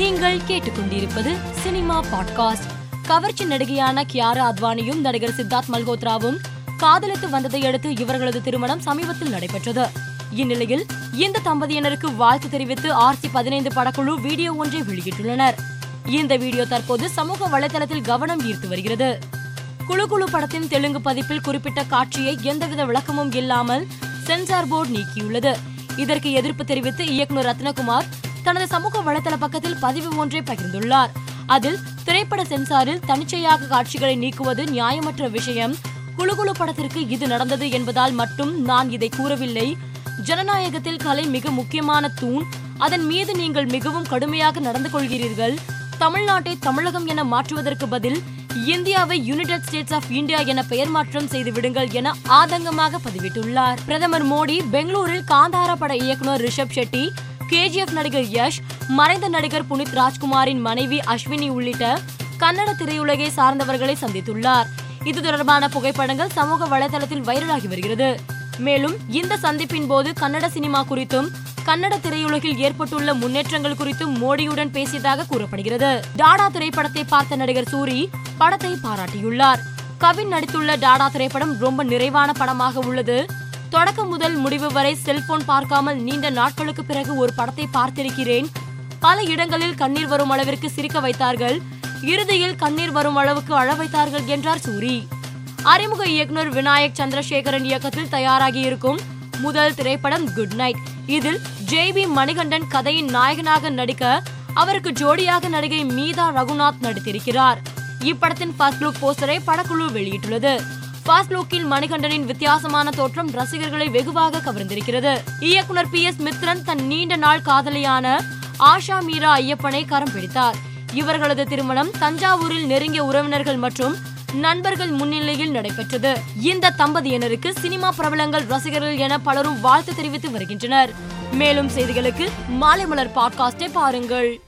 நீங்கள் கேட்டுக்கொண்டிருப்பது cinema podcast. கவர்ச்சி நடிகையான கியாரா அத்வானியும் நடிகர் சித்தார்த் மல்கோத்ராவும் காதலித்து வந்ததை அடுத்து இவர்களது திருமணம் சமீபத்தில் நடைபெற்றது. இந்நிலையில் இந்த தம்பதியினருக்கு வாழ்த்து தெரிவித்து ஆர்சி பதினைந்து படக்குழு வீடியோ ஒன்றை வெளியிட்டுள்ளனர். இந்த வீடியோ தற்போது சமூக வலைதளத்தில் கவனம் ஈர்த்து வருகிறது. குழு குழு படத்தின் தெலுங்கு பதிப்பில் குறிப்பிட்ட காட்சியை எந்தவித விளக்கமும் இல்லாமல் சென்சார் போர்டு நீக்கியுள்ளது. இதற்கு எதிர்ப்பு தெரிவித்து இயக்குனர் ரத்னகுமார் தனது சமூக வலைதள பக்கத்தில் பதிவு ஒன்றை பகிர்ந்துள்ளார். அதில் திரைப்பட சென்சாரில் தனிச்சையாக காட்சிகளை நீக்குவது நியாயமற்ற விஷயம். குழுகுழு படத்திற்கு இது நடந்தது என்பதால் மட்டும் நான் இதை கூறவில்லை. ஜனநாயகத்தில் கலை மிக முக்கியமான தூண். அதன் மீது நீங்கள் மிகவும் கடுமையாக நடந்து கொள்கிறீர்கள். தமிழ்நாட்டை தமிழகம் என மாற்றுவதற்கு பதில் இந்தியாவை யுனைடெட் ஸ்டேட்ஸ் ஆஃப் இந்தியா என பெயர் மாற்றம் செய்து விடுங்கள் என ஆதங்கமாக பதிவிட்டுள்ளார். பிரதமர் மோடி பெங்களூரில் காந்தாரா பட இயக்குனர் ரிஷப் ஷெட்டி கேஜிஎஃப் நடிகர் யஷ் மறைந்த நடிகர் புனித் ராஜ்குமாரின் மனைவி அஸ்வினி உள்ளிட்ட கன்னட திரையுலகை சார்ந்தவர்களை சந்தித்துள்ளார். இது தொடர்பான புகைப்படங்கள் சமூக வலைதளத்தில் வைரலாகி வருகிறது. மேலும் இந்த சந்திப்பின் போது கன்னட சினிமா குறித்தும் கன்னட திரையுலகில் ஏற்பட்டுள்ள முன்னேற்றங்கள் குறித்தும் மோடியுடன் பேசியதாக கூறப்படுகிறது. டாடா திரைப்படத்தை பார்த்த நடிகர் சூரி படத்தை பாராட்டியுள்ளார். கவின் நடித்துள்ள டாடா திரைப்படம் ரொம்ப நிறைவான படமாக உள்ளது. தொடக்கம் முதல் முடிவு வரை செல்போன் பார்க்காமல் நீண்ட நாட்களுக்கு பிறகு ஒரு படத்தை பார்த்திருக்கிறேன். பல இடங்களில் கண்ணீர் வரும் அளவிற்கு சிரிக்க வைத்தார்கள். இறுதியில் கண்ணீர் வரும் அளவுக்கு அழ வைத்தார்கள் என்றார் சூரி. அறிமுக இயக்குனர் விநாயக் சந்திரசேகரன் இயக்கத்தில் தயாராகி இருக்கும் முதல் திரைப்படம் குட் நைட். இதில் ஜேபி மணிகண்டன் கதையின் நாயகனாக நடிக்க அவருக்கு ஜோடியாக நடிகை மீதா ரகுநாத் நடித்திருக்கிறார். இப்படத்தின் ஃபர்ஸ்ட் லுக் போஸ்டரை படக்குழு வெளியிட்டுள்ளது. ஃபாஸ்ட்லூக்கின் மணிகண்டனின் வித்தியாசமான தோற்றம் ரசிகர்களை வெகுவாக கவர்ந்திருக்கிறது. இயக்குனர் பி. எஸ். மித்ரன் தன் நீண்ட நாள் காதலியான ஆஷா மீரா ஐயப்பனை கரம் பிடித்தார். இவர்களது திருமணம் தஞ்சாவூரில் நெருங்கிய உறவினர்கள் மற்றும் நண்பர்கள் முன்னிலையில் நடைபெற்றது. இந்த தம்பதியினருக்கு சினிமா பிரபலங்கள் ரசிகர்கள் என பலரும் வாழ்த்து தெரிவித்து வருகின்றனர். மேலும் செய்திகளுக்கு மாலை மலர் பாட்காஸ்டை பாருங்கள்.